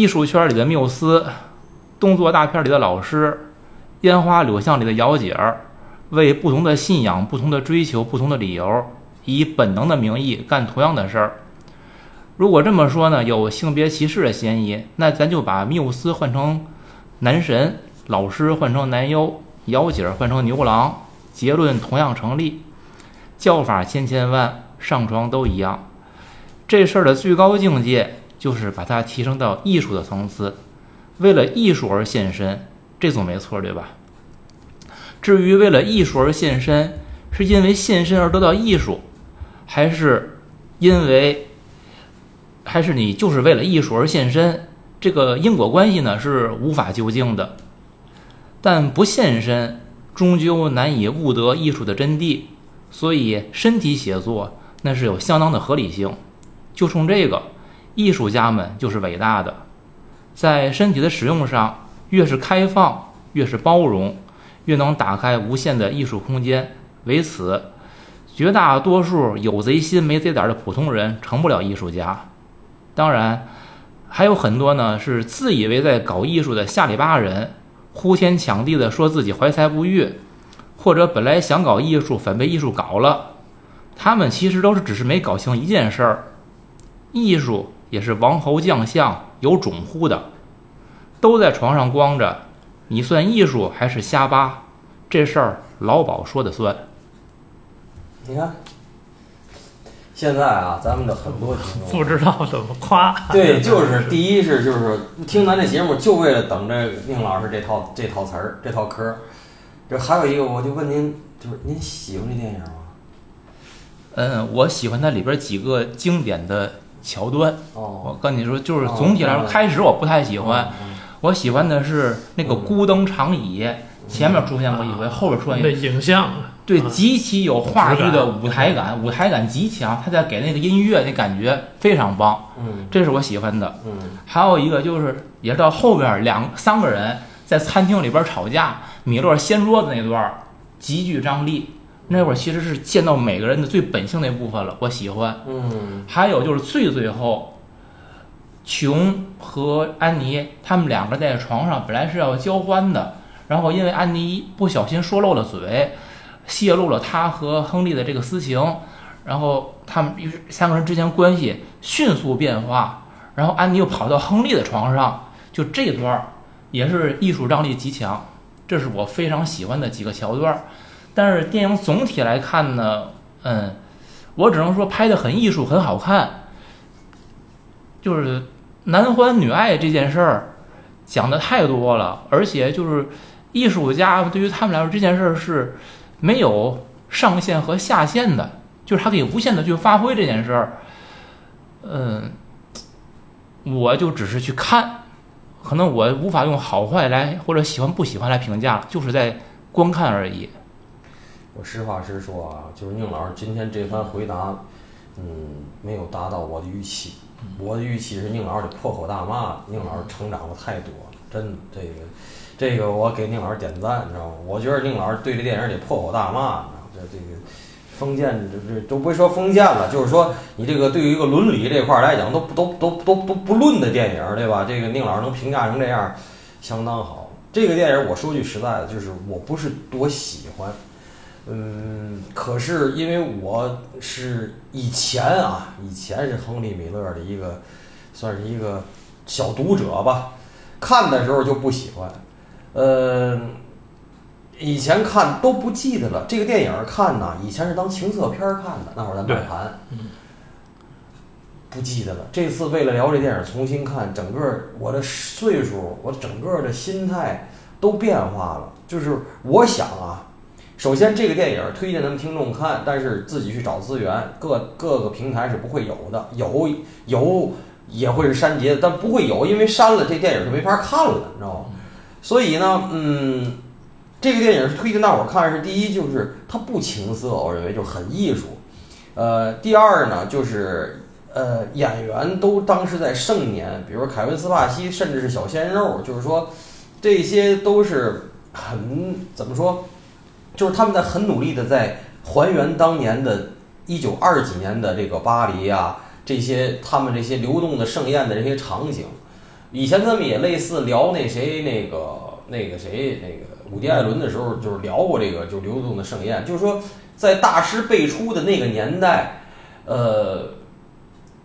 艺术圈里的缪斯，动作大片里的老师，烟花柳巷里的姚姐儿，为不同的信仰、不同的追求、不同的理由，以本能的名义干同样的事儿。如果这么说呢，有性别歧视的嫌疑，那咱就把缪斯换成男神，老师换成男优，姚姐儿换成牛郎，结论同样成立。叫法千千万，上床都一样。这事儿的最高境界就是把它提升到艺术的层次，为了艺术而献身，这总没错，对吧？至于为了艺术而献身，是因为献身而得到艺术，还是因为，还是你就是为了艺术而献身？这个因果关系呢是无法究竟的。但不献身，终究难以悟得艺术的真谛。所以，身体写作那是有相当的合理性。就冲这个，艺术家们就是伟大的。在身体的使用上，越是开放，越是包容，越能打开无限的艺术空间。为此，绝大多数有贼心没贼胆的普通人成不了艺术家。当然，还有很多呢是自以为在搞艺术的下里巴人，呼天抢地的说自己怀才不遇。或者本来想搞艺术，反被艺术搞了，他们其实都是只是没搞清一件事儿：艺术也是王侯将相有种乎的，都在床上光着，你算艺术还是瞎扒？这事儿老鸨说的算。你看，现在啊，咱们的很多听众不知道怎么夸。对，就是第一是就是听咱这节目，就为了等这宁老师这套这套词儿这套嗑儿。这还有一个，我就问您，就是您喜欢这电影吗？嗯，我喜欢它里边几个经典的桥段。哦，我跟你说，就是总体来说，开始我不太喜欢。我喜欢的是那个孤灯长椅，前面出现过一回，后边出现那影像，对，极其有话剧的舞台感，舞台感极强。他在给那个音乐那感觉非常棒。嗯，这是我喜欢的。嗯，还有一个就是，也是到后边两三个人在餐厅里边吵架。米勒掀桌子那段极具张力，那会儿其实是见到每个人的最本性那部分了，我喜欢。嗯，还有就是最最后，琼和安妮他们两个在床上本来是要交欢的，然后因为安妮不小心说漏了嘴，泄露了他和亨利的这个私情，然后他们三个人之间关系迅速变化，然后安妮又跑到亨利的床上，就这段儿也是艺术张力极强。这是我非常喜欢的几个桥段，但是电影总体来看呢，嗯，我只能说拍的很艺术，很好看。就是男欢女爱这件事儿讲的太多了，而且就是艺术家对于他们来说这件事儿是没有上限和下限的，就是他可以无限的去发挥这件事儿。嗯，我就只是去看。可能我无法用好坏来或者喜欢不喜欢来评价，就是在观看而已。我实话实说啊，就是宁老师今天这番回答，嗯，没有达到我的预期。我的预期是宁老师得破口大骂，宁老师成长的太多了，真的，这个，这个我给宁老师点赞，你知道吗？我觉得宁老师对这电影得破口大骂，这这个。封建这这都不说封建了，就是说你这个对于一个伦理这块来讲，都都都都不不论的电影，对吧？这个宁老师能评价成这样，相当好。这个电影我说句实在的，就是我不是多喜欢，嗯，可是因为我是以前啊，以前是亨利·米勒的一个，算是一个小读者吧，看的时候就不喜欢，嗯。以前看都不记得了，这个电影看呢，以前是当情色片看的，那会儿咱买盘，不记得了。这次为了聊这电影重新看，整个我的岁数，我整个的心态都变化了。就是我想啊，首先这个电影推荐咱们听众看，但是自己去找资源，各各个平台是不会有的，有有也会是删节的，但不会有，因为删了这电影就没法看了，你知道吗？所以呢，嗯。这个电影是推荐大伙儿看，是第一就是它不情色，我认为就很艺术。呃，第二呢就是呃演员都当时在盛年，比如凯文斯帕西，甚至是小鲜肉，就是说这些都是很怎么说，就是他们在很努力的在还原当年的一九二几年的这个巴黎啊，这些他们这些流动的盛宴的这些场景。以前咱们也类似聊那谁那个那个谁那个伍迪·艾伦的时候，就是聊过这个，就流动的盛宴，就是说在大师辈出的那个年代，呃，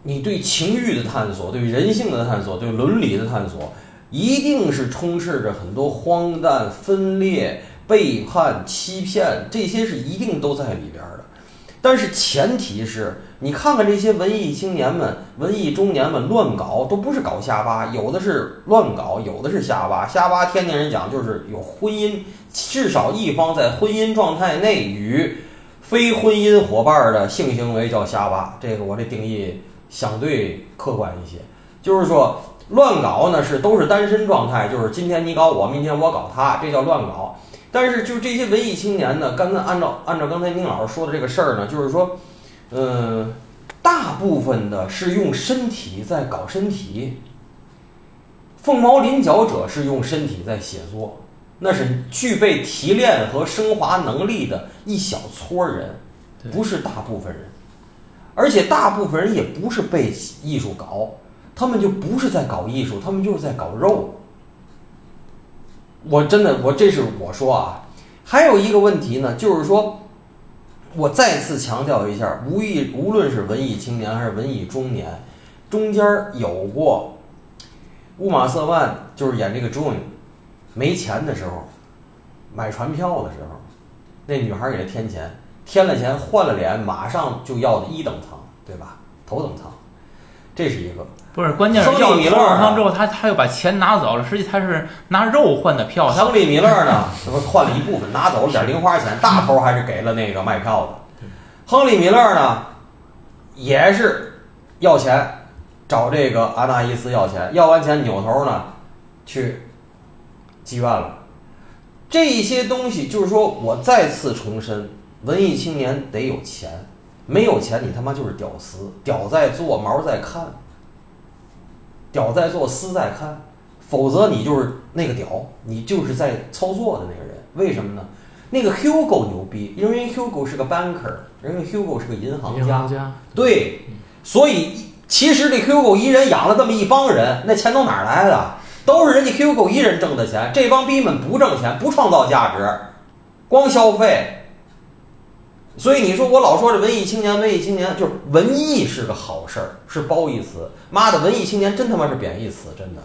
你对情欲的探索、对人性的探索、对伦理的探索，一定是充斥着很多荒诞、分裂、背叛、欺骗，这些是一定都在里边的。但是前提是你看看这些文艺青年们、文艺中年们乱搞，都不是搞瞎八，有的是乱搞，有的是瞎八。瞎八，天津人讲就是有婚姻，至少一方在婚姻状态内与非婚姻伙伴的性行为叫瞎八。这个我这定义相对客观一些，就是说乱搞呢是都是单身状态，就是今天你搞我，明天我搞他，这叫乱搞。但是就这些文艺青年呢，刚才按照按照刚才宁老师说的这个事儿呢，就是说，嗯，大部分的是用身体在搞身体，凤毛麟角者是用身体在写作，那是具备提炼和升华能力的一小撮人，不是大部分人，而且大部分人也不是被艺术搞，他们就不是在搞艺术，他们就是在搞肉。我真的，我这是我说啊，还有一个问题呢，就是说，我再次强调一下，无艺无论是文艺青年还是文艺中年，中间有过乌玛瑟万就是演这个 June 没钱的时候，买船票的时候，那女孩给他添钱，添了钱换了脸，马上就要的一等舱，对吧？头等舱，这是一个。不是，关键是要头等舱之后，他他又把钱拿走了，实际他是拿肉换的票。亨利米勒呢，不换了一部分，拿走了点零花钱，大头还是给了那个卖票的。亨利米勒呢，也是要钱，找这个阿纳伊斯要钱，要完钱扭头呢，去妓院了。这些东西就是说我再次重申，文艺青年得有钱，没有钱你他妈就是屌丝，屌在做，毛在看。屌在做，丝在看，否则你就是那个屌，你就是在操作的那个人。为什么呢？那个 Hugo 牛逼，因为 Hugo 是个 banker，因为 Hugo 是个银行家。对，所以其实这 Hugo 一人养了这么一帮人，那钱都哪儿来的？都是人家 Hugo 一人挣的钱，这帮逼们不挣钱，不创造价值，光消费。所以你说我老说这文艺青年，文艺青年就是文艺是个好事儿，是褒义词。妈的，文艺青年真他妈是贬义词，真的。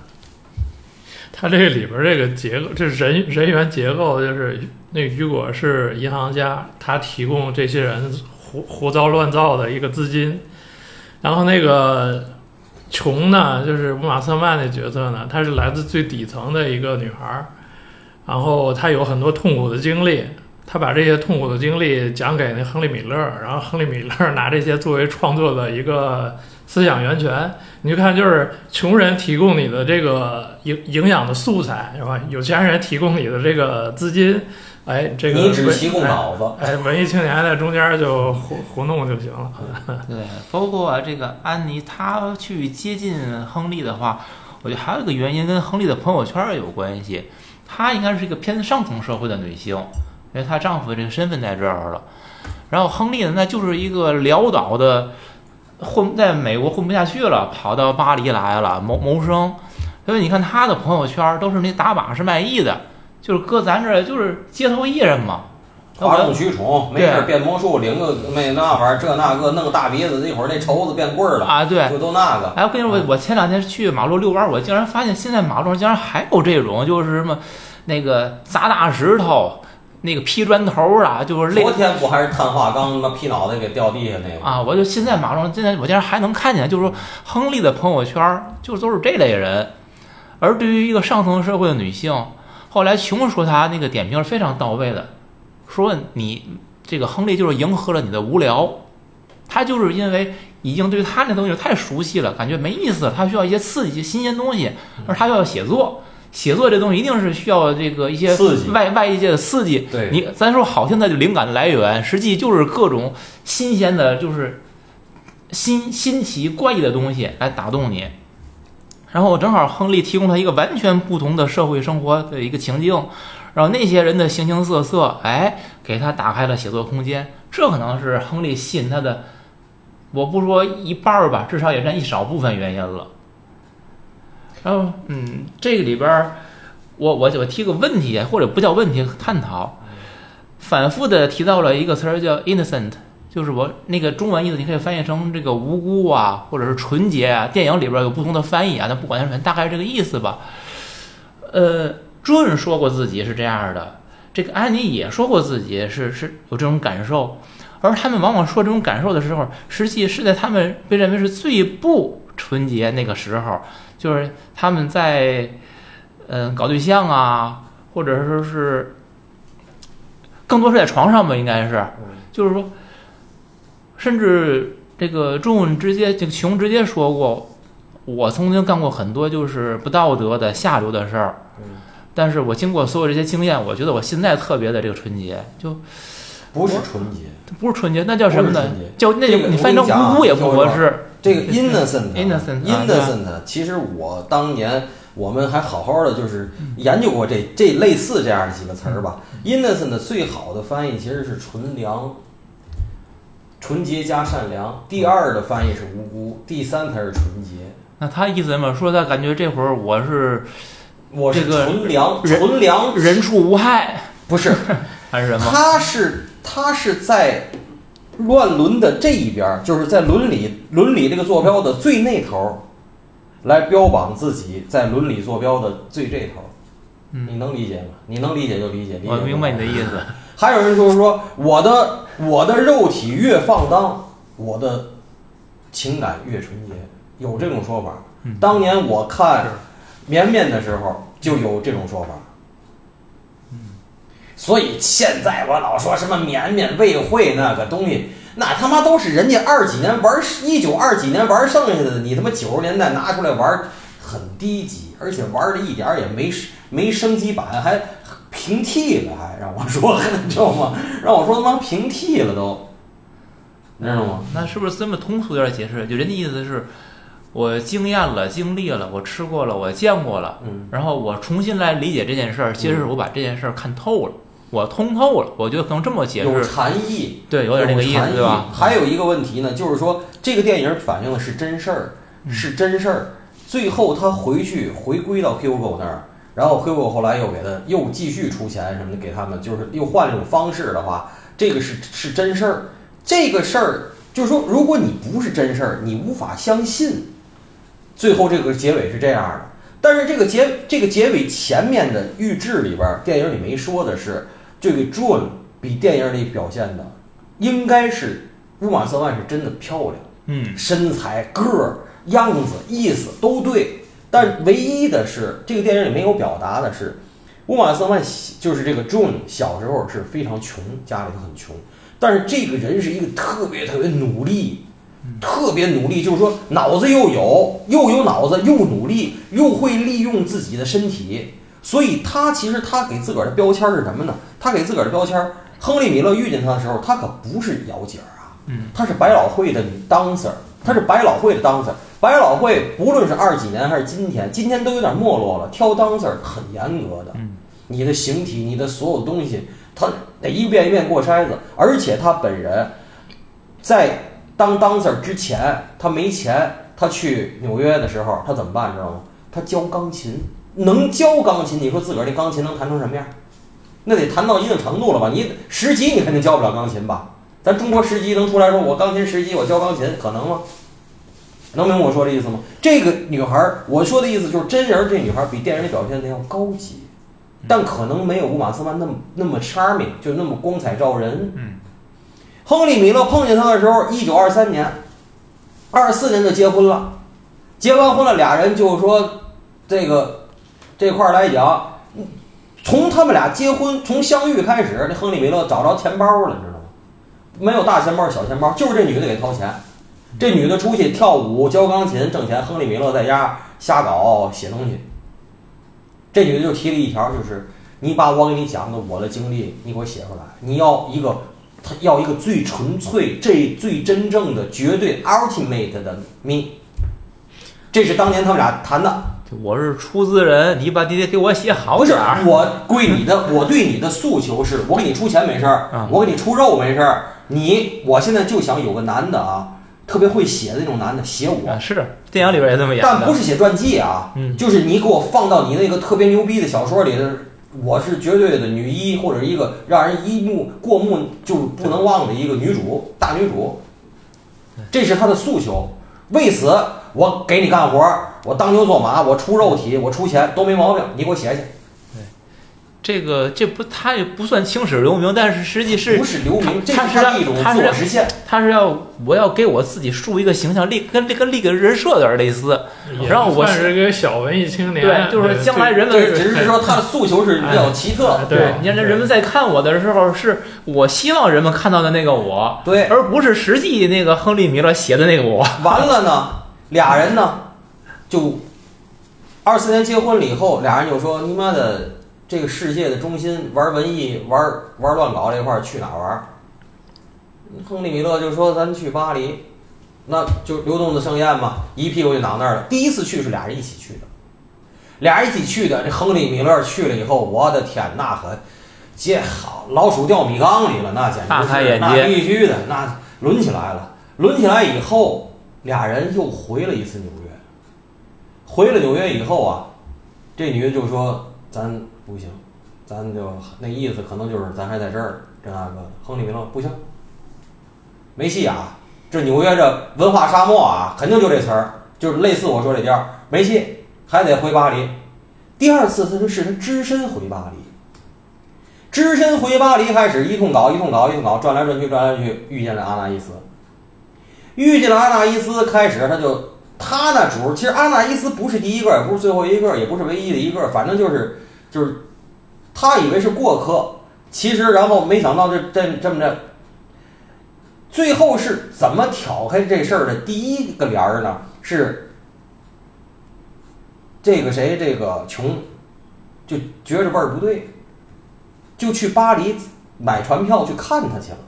他这里边这个结构，这人人员结构，就是那雨果是银行家，他提供这些人胡胡糟乱造的一个资金。然后那个琼呢，就是乌玛瑟曼那角色呢，她是来自最底层的一个女孩儿，然后她有很多痛苦的经历。他把这些痛苦的经历讲给那亨利·米勒，然后亨利·米勒拿这些作为创作的一个思想源泉。你就看，就是穷人提供你的这个营营养的素材，是吧？有钱人提供你的这个资金，哎，这个你只提供脑子，哎，文艺青年在中间就胡胡弄就行了。对，包括这个安妮，她去接近亨利的话，我觉得还有一个原因跟亨利的朋友圈有关系。她应该是一个偏上层社会的女性。因为她丈夫的这个身份在这儿了，然后亨利呢，那就是一个潦倒的混，在美国混不下去了，跑到巴黎来了谋谋生。所以你看他的朋友圈都是那打把式卖艺的，就是搁咱这儿就是街头艺人嘛，哗众取宠，没事变魔术，领个那那玩意儿，这那个弄个大鼻子，一会儿那绸子变棍儿了啊，对，就都那个。哎，我跟你说，我我前两天去马路遛弯，我竟然发现现在马路上竟然还有这种，就是什么那个砸大石头。那个劈砖头啊，就是昨天不还是碳化钢，他妈劈脑袋给掉地下那个啊！我就现在马路上，现在我竟然还能看见，就是说亨利的朋友圈就都是这类人。而对于一个上层社会的女性，后来琼说她那个点评是非常到位的，说你这个亨利就是迎合了你的无聊，他就是因为已经对他那东西太熟悉了，感觉没意思，他需要一些刺激、新鲜东西，而他又要写作。写作这东西一定是需要这个一些外外界的刺激。对，你咱说好听的就灵感的来源，实际就是各种新鲜的，就是新新奇怪异的东西来打动你。然后正好亨利提供他一个完全不同的社会生活的一个情境，然后那些人的形形色色，哎，给他打开了写作空间。这可能是亨利吸引他的，我不说一半儿吧，至少也占一少部分原因了。然后，嗯，这个里边儿，我我我提个问题，或者不叫问题，探讨，反复的提到了一个词儿叫 innocent，就是我那个中文意思，你可以翻译成这个无辜啊，或者是纯洁啊。电影里边有不同的翻译啊，那不管是什么，大概这个意思吧。呃，润说过自己是这样的，这个安妮也说过自己是是有这种感受，而他们往往说这种感受的时候，实际是在他们被认为是最不纯洁那个时候，就是他们在嗯、呃搞对象啊，或者说是更多是在床上吧，应该是，就是说，甚至这个仲直接这个琼直接说过，我曾经干过很多就是不道德的下流的事儿，嗯。但是我经过所有这些经验，我觉得我现在特别的这个纯洁，就不是纯洁，不是纯洁，那叫什么呢？叫那就你翻译成无辜也不合适。这个 innocent 啊 innocent 啊对吧 innocent，其实我当年我们还好好的就是嗯研究过这这类似这样的几个词儿吧。innocent 最好的翻译其实是纯良，纯洁加善良。第二的翻译是无辜，第三才是纯洁。那他意思什么？说他感觉这会儿我是我是这个纯良，纯良人畜无害，不是，还是什么？他是他是在乱伦的这一边儿，就是在伦理伦理这个坐标的最那头儿，来标榜自己在伦理坐标的最这头儿。嗯你能理解吗？你能理解就理解，理解我明白你的。意思。还有人就是说，我的我的肉体越放荡，我的情感越纯洁，有这种说法。嗯当年我看《绵绵》的时候就有这种说法。所以现在我老说什么绵绵未会那个东西，那他妈都是人家二几年玩一九二几年玩剩下的，你他妈九十年代拿出来玩，很低级，而且玩的一点儿也没没升级版，还平替了，还让我说，你知道吗？让我说他妈平替了都，你知道吗？那是不是这么通俗点儿解释？就人家意思是，我经验了、经历了，我吃过了，我见过了，嗯，然后我重新来理解这件事儿，其实是我把这件事儿看透了，我通透了。我觉得可能这么解释有，禅意，对，有点那个意思，禅意对吧？还有一个问题呢，就是说这个电影反映的是真事儿，嗯是真事儿。最后他回去回归到 Hugo 那儿，然后 Hugo 后来又给他又继续出钱什么的给他们，就是又换了一种方式的话，这个是是真事儿。这个事儿就是说，如果你不是真事儿，你无法相信。最后这个结尾是这样的，但是这个结这个结尾前面的预制里边，电影里没说的是，这个 June 比电影里表现的应该是乌玛瑟曼是真的漂亮，嗯，身材、个儿、样子、意思都对，但唯一的是这个电影里没有表达的是，乌玛瑟曼小就是这个 June 小时候是非常穷，家里头很穷，但是这个人是一个特别特别努力。特别努力，就是说脑子又有，又有脑子，又努力，又会利用自己的身体，所以他其实他给自个儿的标签是什么呢？他给自个儿的标签，亨利·米勒遇见他的时候，他可不是姚姐儿啊，嗯，她是百老汇的女 dancer，他是百老汇的 dancer。百老汇不论是二几年还是今天，今天都有点没落了，挑 dancer 很严格的，嗯，你的形体，你的所有东西，他得一遍一遍过筛子，而且他本人在当 dancer 之前，他没钱，他去纽约的时候，他怎么办？知道吗？他教钢琴，能教钢琴，你说自个儿那钢琴能弹成什么样？那得弹到一定程度了吧？你十级你肯定教不了钢琴吧？咱中国十级能出来说我钢琴十级，我教钢琴，可能吗？能明白我说的意思吗？这个女孩儿，我说的意思就是真人儿这女孩儿比电影里表现的要高级，但可能没有乌玛瑟曼那么那么 charming，就那么光彩照人。嗯，亨利·米勒碰见她的时候，一九二三年，二四年就结婚了。结完婚了，俩人就说这个这块儿来讲，从他们俩结婚从相遇开始，这亨利·米勒找着钱包了，你知道吗？没有大钱包小钱包，就是这女的给掏钱。这女的出去跳舞、教钢琴挣钱，亨利·米勒在家瞎搞写东西。这女的就提了一条，就是你把我给你讲的我的经历，你给我写出来。你要一个，他要一个最纯粹、这最真正的、绝对 ultimate 的 me。这是当年他们俩谈的，我是出资人，你把你得给我写好不是点儿。我归你的，我对你的诉求是，我给你出钱没事儿啊，我给你出肉没事儿。你我现在就想有个男的啊，特别会写的那种男的写我，啊是电影里边也这么演，但不是写传记啊，嗯就是你给我放到你那个特别牛逼的小说里的，我是绝对的女一或者一个让人一目过目就不能忘的一个女主大女主，这是他的诉求。为此，我给你干活，我当牛做马，我出肉体，我出钱都没毛病，你给我写写。这个这不他也不算青史留名，但是实际是不是留名，这他是一种他是自我实现。他是要我要给我自己树一个形象，立跟跟立个人设有点类似，也然后我算是个小文艺青年，对，就是将来人们对，只是说他的诉求是比较奇特。对你看这人们在看我的时候，是我希望人们看到的那个我，对，而不是实际那个亨利米勒写的那个我。完了呢，俩人呢，就二四年结婚了以后，俩人就说：“你妈的，这个世界的中心玩文艺、玩玩乱搞这块儿去哪儿玩？”亨利米勒就说：“咱去巴黎。”那就流动的盛宴嘛，一屁股就挡那儿了。第一次去是俩人一起去的，俩人一起去的。这亨利米勒去了以后，我的天，那可这好老鼠掉米缸里了，那简直大开是那眼界必须的，那抡起来了。抡起来以后，俩人又回了一次纽约。回了纽约以后啊，这女的就说：“咱不行，咱就那意思可能就是咱还在这儿，这那个的。”亨利米勒不行，没戏啊！这纽约这文化沙漠啊，肯定就这词儿，就是类似我说这调儿，没戏，还得回巴黎。第二次他是他只身回巴黎，只身回巴黎开始一通搞一通搞一通搞，转来转去转来转去，遇见了阿纳伊斯。遇见了阿纳伊斯，开始他就他那主，其实阿纳伊斯不是第一个，也不是最后一个，也不是唯一的一个，反正就是就是他以为是过客，其实然后没想到这这这么着，最后是怎么挑开这事儿的第一个帘儿呢？是这个谁这个琼就觉着味儿不对，就去巴黎买船票去看他去了。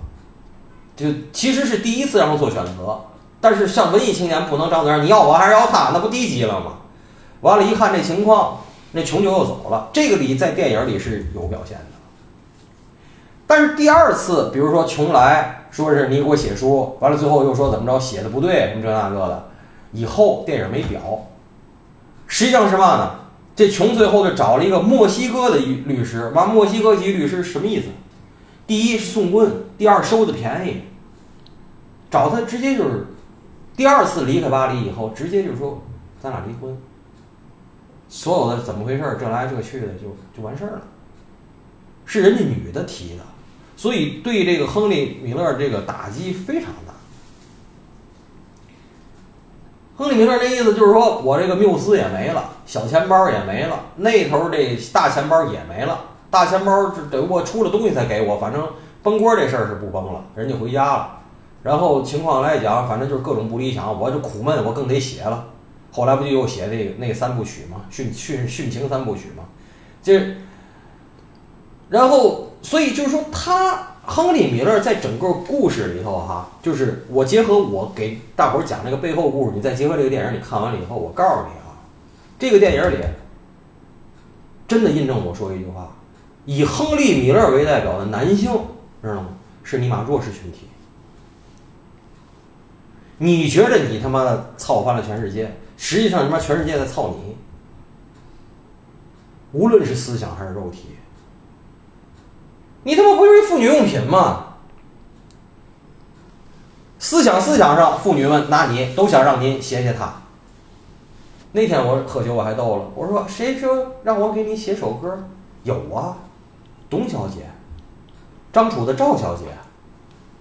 就其实是第一次让他做选择，但是像文艺青年不能张嘴，你要我还是要他，那不低级了吗？完了，一看这情况，那琼就又走了。这个里在电影里是有表现的，但是第二次，比如说琼来说是你给我写书，完了最后又说怎么着写的不对，什么这那个的，以后电影没表。实际上是嘛呢？这琼最后就找了一个墨西哥的律律师，完墨西哥籍律师什么意思？第一是送棍，第二收的便宜。找他直接就是，第二次离开巴黎以后，直接就说咱俩离婚。所有的怎么回事儿，这来这去的就就完事儿了。是人家女的提的，所以对这个亨利米勒这个打击非常大。亨利米勒那意思就是说我这个缪斯也没了，小钱包也没了，那头这大钱包也没了。大钱包是等于我出了东西才给我，反正崩锅这事儿是不崩了，人家回家了。然后情况来讲，反正就是各种不理想，我就苦闷，我更得写了。后来不就又写那那三部曲嘛，殉殉殉情三部曲嘛，这，然后所以就是说他亨利米勒在整个故事里头哈，就是我结合我给大伙儿讲这个背后故事，你再结合这个电影，你看完了以后，我告诉你啊，这个电影里真的印证我说一句话。以亨利·米勒为代表的男性，知道吗？是尼玛弱势群体。你觉得你他妈的操翻了全世界，实际上他妈全世界在操你。无论是思想还是肉体，你他妈不就是妇女用品吗？思想思想上，妇女们拿你都想让您写写他。那天我喝酒我还逗了，我说谁说让我给你写首歌？有啊。董小姐、张楚的赵小姐，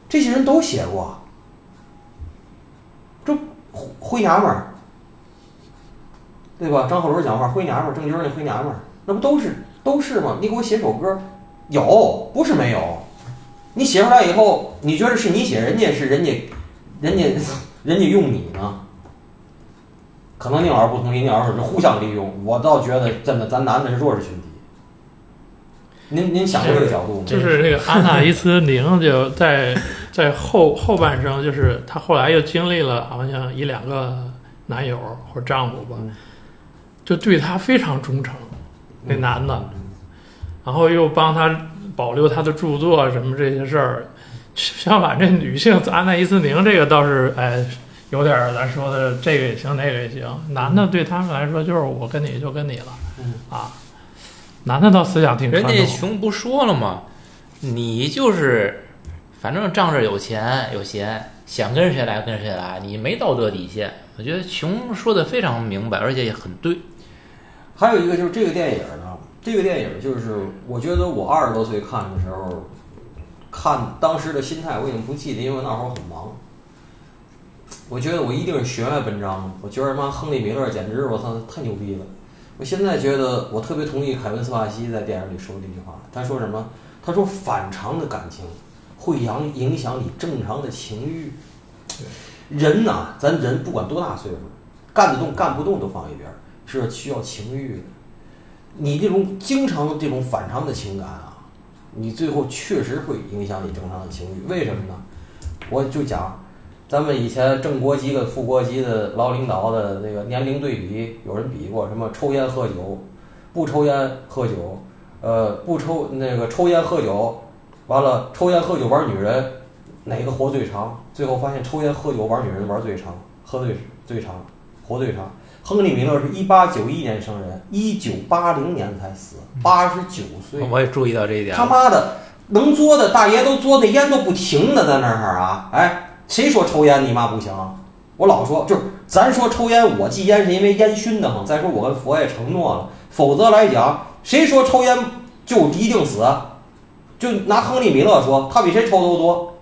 这些人都写过。灰娘们儿，对吧？张鹤伦讲话，灰娘们儿，郑钧那灰娘们儿，那不都是都是吗？你给我写首歌，有不是没有？你写出来以后，你觉得是你写，人家是人家，人家 人家用你呢？可能宁老师不同意，宁老师是互相利用。我倒觉得，真的，咱男的是弱势群体。您您想过这个角度吗？就是这个阿纳伊斯宁就在在后后半生，就是她后来又经历了好像一两个男友或丈夫吧，就对她非常忠诚，那男的，然后又帮她保留她的著作什么这些事儿。相反，这女性安娜伊斯宁这个倒是哎有点儿咱说的这个也行那个也行。男的对他们来说就是我跟你就跟你了嗯啊，男的倒思想挺传人。家穷不说了吗？你就是，反正仗着有钱有闲，想跟谁来跟谁来，你没道德底线。我觉得穷说的非常明白，而且也很对。还有一个就是这个电影呢，这个电影就是我觉得我二十多岁看的时候，看当时的心态我已经不记得，因为那会儿很忙。我觉得我一定是血脉奔张，我觉得妈亨利米勒简直我操太牛逼了。我现在觉得我特别同意凯文斯帕西在电影里说的一句话，他说什么？他说反常的感情会影影响你正常的情欲。人呐，咱人不管多大岁数，干得动干不动都放一边儿，是需要情欲的。你这种经常这种反常的情感啊，你最后确实会影响你正常的情欲。为什么呢？我就讲，咱们以前正国级跟副国级的老领导的那个年龄对比，有人比过什么抽烟喝酒，不抽烟喝酒，呃，不抽那个抽烟喝酒，完了抽烟喝酒玩女人，哪个活最长？最后发现抽烟喝酒玩女人玩最长，喝最最长，活最长。亨利·米勒是一八九一年生人，一九八零年才死，八十九岁。我也注意到这一点他。妈的，能作的大爷都作，那烟都不停的在那儿啊！哎，谁说抽烟你妈不行？我老说，就是咱说抽烟，我戒烟是因为烟熏的慌。再说我跟佛爷承诺了，否则来讲，谁说抽烟就一定死？就拿亨利·米勒说，他比谁抽都多，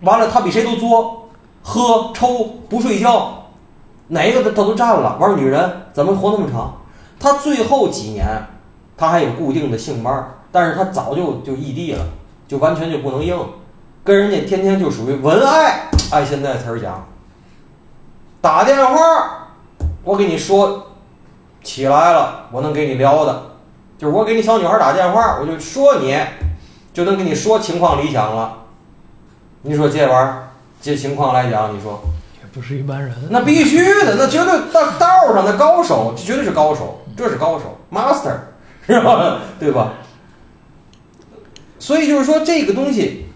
完了他比谁都作，喝抽不睡觉。哪一个他他都占了，玩女人怎么活那么长？他最后几年，他还有固定的性班，但是他早就就异地了，就完全就不能硬，跟人家天天就属于文爱，按现在词儿讲，打电话，我给你说起来了，我能给你聊的，就是我给你小女孩打电话，我就说你，就能跟你说情况理想了。你说这玩意儿，这情况来讲，你说。也不是一般人。那必须的，那绝对道道上的高手，这绝对是高手，这是高手，master，是吧？对吧？所以就是说这个东西，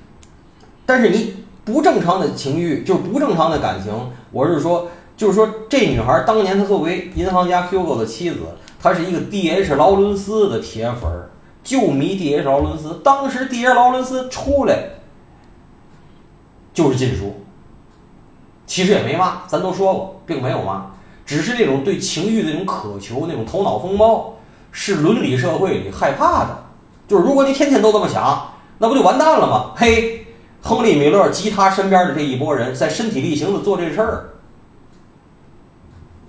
但是你不正常的情欲，就是不正常的感情，我是说，就是说这女孩当年她作为银行家 Hugo 的妻子，她是一个 D.H. 劳伦斯的铁粉儿，就迷 D.H. 劳伦斯。当时 D.H. 劳伦斯出来就是禁书。其实也没骂，咱都说过，并没有骂，只是那种对情欲的那种渴求，那种头脑风暴，是伦理社会里害怕的。就是如果你天天都这么想，那不就完蛋了吗？嘿，亨利·米勒及他身边的这一拨人在身体力行的做这事儿，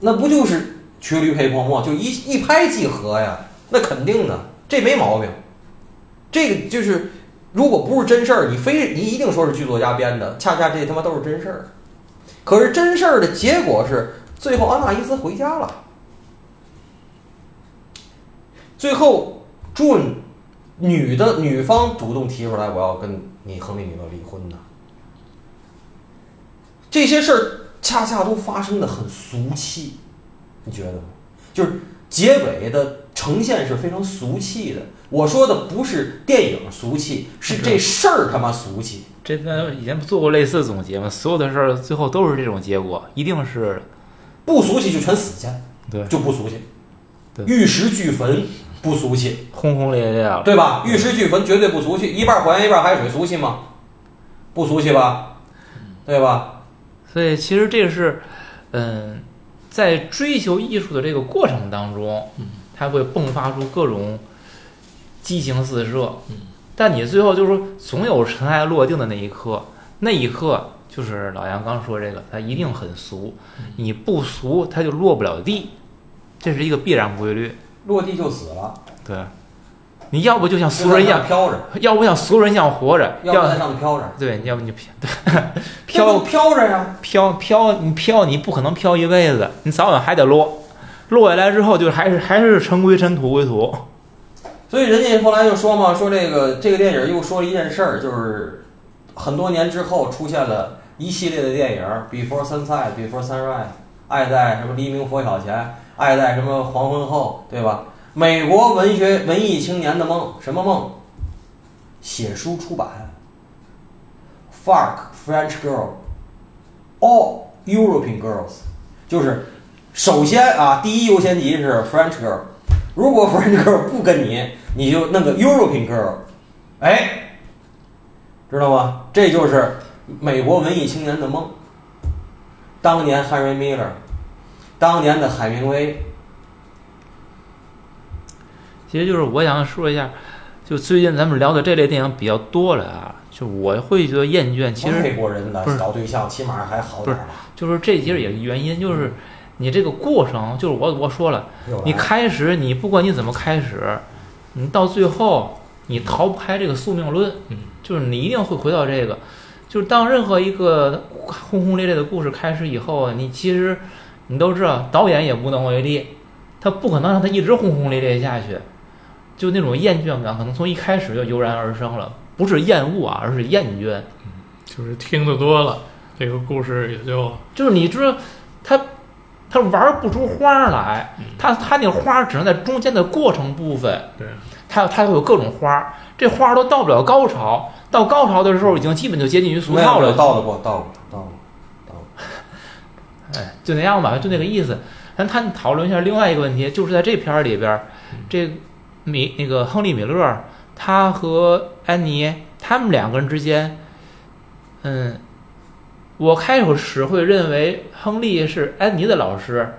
那不就是缺驴配泡沫，就一一拍即合呀？那肯定的，这没毛病。这个就是，如果不是真事儿，你非你一定说是剧作家编的，恰恰这他妈都是真事儿。可是真事儿的结果是，最后安娜伊斯回家了。最后，June 女的女方主动提出来，我要跟你亨利·米勒离婚的。这些事儿恰恰都发生的很俗气，你觉得吗？就是结尾的呈现是非常俗气的。我说的不是电影俗气，是这事儿他妈俗气。这咱以前做过类似的总结嘛，所有的事儿最后都是这种结果，一定是不俗气就全死去，对就不俗气。对玉石俱焚不俗气，轰轰烈烈了。对吧？玉石俱焚绝对不俗气，一半火焰一半海水，俗气吗？不俗气吧？对吧？所以其实这个是，嗯，在追求艺术的这个过程当中，它会迸发出各种激情四射。但你最后就是说，总有尘埃落定的那一刻，那一刻就是老杨刚说这个，它一定很俗。你不俗，它就落不了地，这是一个必然规律。落地就死了，对，你要不就像俗人一样，飘着，要不像俗人一样活着，要不在要上头飘着，对，要不你飘 对飘飘着呀。飘飘，你飘你不可能飘一辈子，你早晚还得落，落下来之后就还是还是尘归尘，土归土。所以人家后来就说嘛，说这个这个电影又说了一件事儿，就是很多年之后出现了一系列的电影，Before Sunset、Before Sunrise，爱在什么黎明佛晓前，爱在什么黄昏后，对吧？美国文学文艺青年的梦，什么梦？写书出版，Fark French Girl》，All，European girls，就是首先啊，第一优先级是 French girl，如果 French girl 不跟你，你就弄个 European girl，哎，知道吗？这就是美国文艺青年的梦。当年 Henry Miller，当年的海明威，其实就是我想说一下，就最近咱们聊的这类电影比较多了啊，就我会觉得厌倦。其实美国人的找对象起码还好点儿吧。就是这其实也是原因，就是你这个过程，就是我我说了，你开始你不管你怎么开始，你到最后你逃不开这个宿命论，嗯，就是你一定会回到这个，就是当任何一个轰轰烈烈的故事开始以后，你其实你都知道，导演也无能为力，他不可能让他一直轰轰烈烈下去，就那种厌倦感可能从一开始就油然而生了，不是厌恶啊，而是厌倦。就是听得多了，这个故事也就就是你知道，他他玩不出花儿来，他他那个花儿只能在中间的过程部分，对，他他会有各种花儿，这花儿都到不了高潮，到高潮的时候已经基本就接近于俗套了，没有到了过，到了到了到了。哎，就那样吧，就那个意思。咱探讨论一下另外一个问题，就是在这片儿里边儿，这米那个亨利米勒，他和安妮他们两个人之间，嗯，我开始会认为亨利是安妮的老师，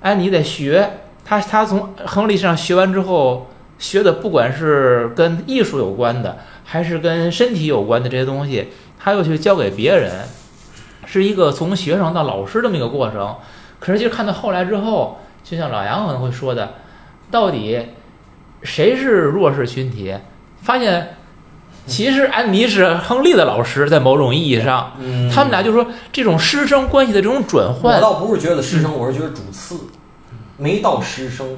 安妮在学，他他从亨利上学完之后，学的不管是跟艺术有关的，还是跟身体有关的这些东西，他又去教给别人，是一个从学生到老师这么一个过程。可是，就看到后来之后，就像老杨可能会说的，到底谁是弱势群体？发现其实安妮是亨利的老师，在某种意义上，嗯他们俩就说这种师生关系的这种转换我换，倒不是觉得师生，我是觉得主次，没到师生，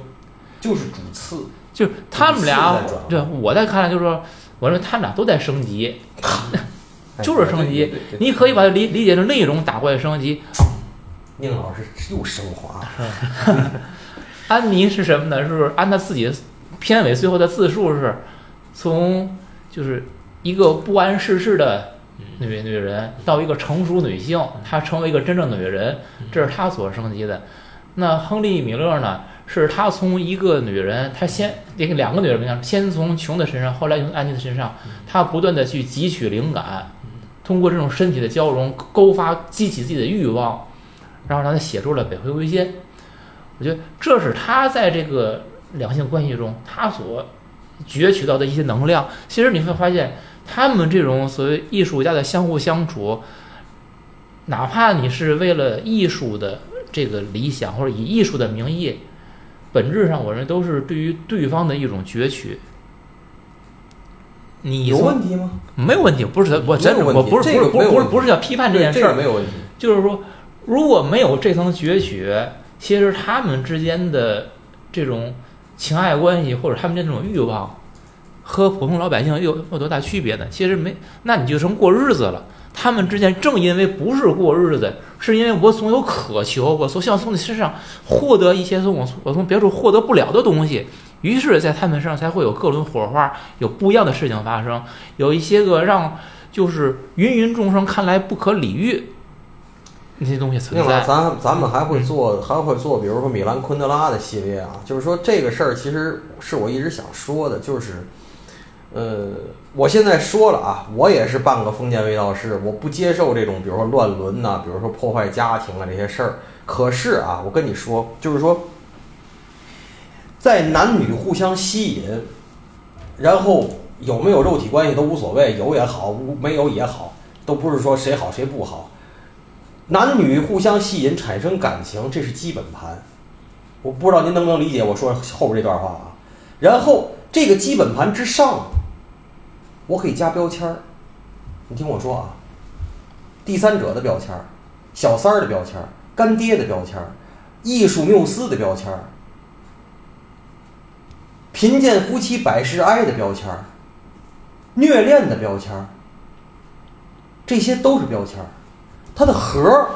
就是主次。就是他们俩对我在看来就是说，我认为他们俩都在升级，哎就是升级。你可以把它理理解成另一种打怪升级。宁老师又升华了，安妮是什么呢？是按他自己片尾最后的自述是，从就是一个不谙世事的女女人到一个成熟女性，她成为一个真正的女人，这是她所升级的。那亨利米勒呢？是他从一个女人，他先那个两个女人不一样，先从琼的身上，后来从安妮的身上，他不断的去汲取灵感，通过这种身体的交融，勾发激起自己的欲望，然后让他写出了《北回归线》。我觉得这是他在这个两性关系中他所攫取到的一些能量。其实你会发现，他们这种所谓艺术家的相互相处，哪怕你是为了艺术的这个理想，或者以艺术的名义，本质上我认为都是对于对方的一种攫取。你有问题吗？没有问题，不是我真的我不是不是不是不是这个没有问题不是要批判这件事儿这，没有问题。就是说，如果没有这层攫取，其实他们之间的这种情爱关系，或者他们这种欲望，和普通老百姓有有多大区别呢？其实没，那你就成过日子了。他们之间正因为不是过日子，是因为我总有渴求，我总想从你身上获得一些从我我从别处获得不了的东西，于是，在他们身上才会有各种火花，有不一样的事情发生，有一些个让就是芸芸众生看来不可理喻那些东西存另外，在。咱咱们还会做，还会做，比如说米兰昆德拉的系列啊，就是说这个事儿其实是我一直想说的，就是，呃，我现在说了啊，我也是半个封建卫道士，我不接受这种比如说乱伦呐、比如说破坏家庭啊这些事儿。可是啊，我跟你说，就是说，在男女互相吸引，然后有没有肉体关系都无所谓，有也好，无没有也好，都不是说谁好谁不好。男女互相吸引，产生感情，这是基本盘。我不知道您能不能理解我说后边这段话啊。然后这个基本盘之上，我可以加标签儿。你听我说啊，第三者的标签儿，小三儿的标签儿，干爹的标签儿，艺术缪斯的标签儿，贫贱夫妻百事哀的标签儿，虐恋的标签儿，这些都是标签儿。它的核儿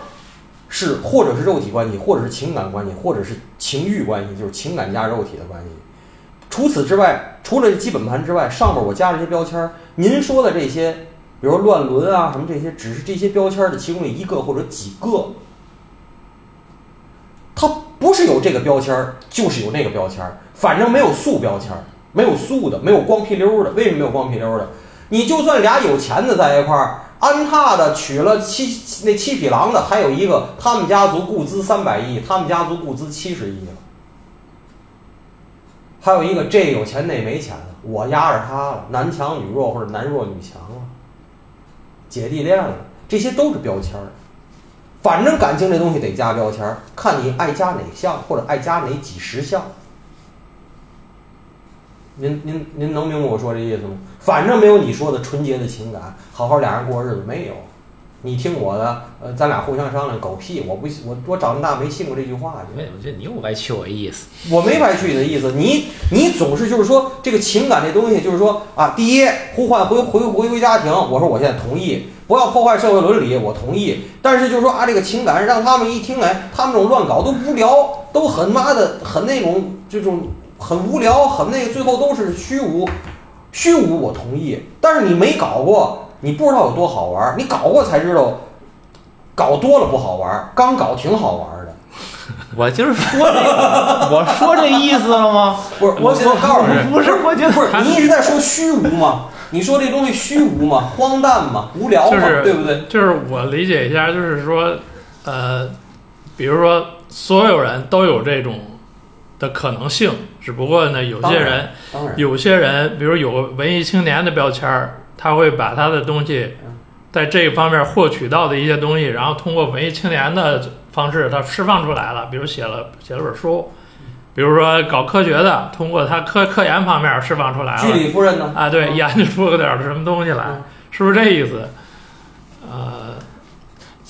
是或者是肉体关系，或者是情感关系，或者是情欲关系，就是情感加肉体的关系。除此之外，除了基本盘之外，上面我加了一些标签。您说的这些，比如乱伦啊什么这些，只是这些标签的其中的一个或者几个。它不是有这个标签，就是有那个标签，反正没有素标签，没有素的，没有光屁溜的。为什么没有光屁溜的？你就算俩有钱的在一块儿，安踏的娶了七那七匹狼的，还有一个他们家族顾资三百亿，他们家族顾资七十亿了。还有一个这有钱那没钱的，我压着他了，男强女弱或者男弱女强了，姐弟恋了，这些都是标签儿。反正感情这东西得加标签儿，看你爱加哪项或者爱加哪几十项。您您您能明白我说这意思吗？反正没有你说的纯洁的情感，好好俩人过日子没有。你听我的，呃，咱俩互相商量，狗屁！我不我我长这么大没信过这句话去。我觉得你又歪曲我意思。我没歪曲你的意思，你你总是就是说这个情感这东西，就是说啊，第一呼唤回回回归家庭，我说我现在同意，不要破坏社会伦理，我同意。但是就是说啊，这个情感让他们一听来，他们这种乱搞都无聊，都很妈的很那种这种很无聊，很那个，最后都是虚无，虚无我同意。但是你没搞过，你不知道有多好玩，你搞过才知道，搞多了不好玩，刚搞挺好玩的。我就是说这个，我说这意思了吗？不是，我现在告诉你，不是，我觉得不是你一直在说虚无吗？你说这东西虚无吗？荒诞吗？无聊吗？就是对不对？就是我理解一下，就是说，呃，比如说所有人都有这种的可能性，只不过呢，有些人，有些人，比如有个文艺青年的标签儿，他会把他的东西嗯在这一方面获取到的一些东西，然后通过文艺青年的方式，他释放出来了。比如写了写了本书，比如说搞科学的，通过他科科研方面释放出来居了。里夫人呢？啊，对，嗯研究出个点什么东西来，嗯是不是这意思？呃，